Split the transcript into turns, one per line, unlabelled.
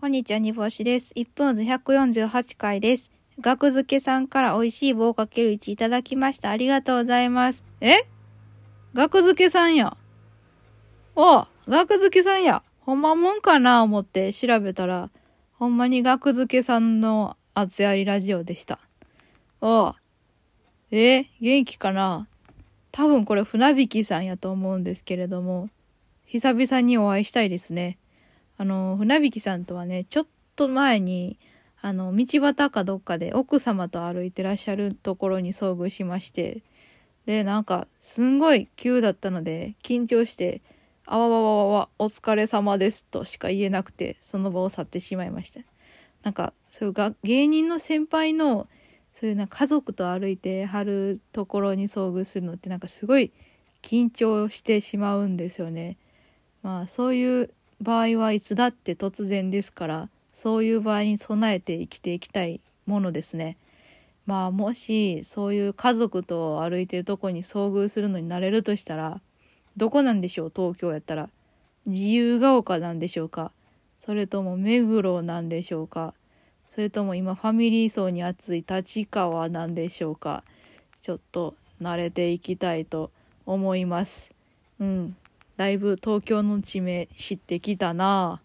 こんにちは、にぼしです。1分図148回です。学付けさんから美味しい棒かける1いただきました。ありがとうございます。え？学付けさんや。お学付けさんや。ほんまもんかな思って調べたら、ほんまに学付けさんの厚やりラジオでした。おえ？元気かな？多分これ船引きさんやと思うんですけれども、久々にお会いしたいですね。あの、船引さんとはね、ちょっと前に、あの、道端かどっかで奥様と歩いてらっしゃるところに遭遇しまして、で、なんか、すんごい急だったので、緊張して、あわわわわわ、お疲れ様ですとしか言えなくて、その場を去ってしまいました。なんか、そういうが芸人の先輩の、そういうな家族と歩いてはるところに遭遇するのってなんかすごい緊張してしまうんですよね。まあそういう場合はいつだって突然ですからそういう場合に備えて生きていきたいものですね。まあもしそういう家族と歩いてるとこに遭遇するのになれるとしたらどこなんでしょう？東京やったら自由が丘なんでしょうか？それとも目黒なんでしょうか？それとも今ファミリー層に熱い立川なんでしょうか？ちょっと慣れていきたいと思います。うん。だいぶ東京の地名知ってきたな。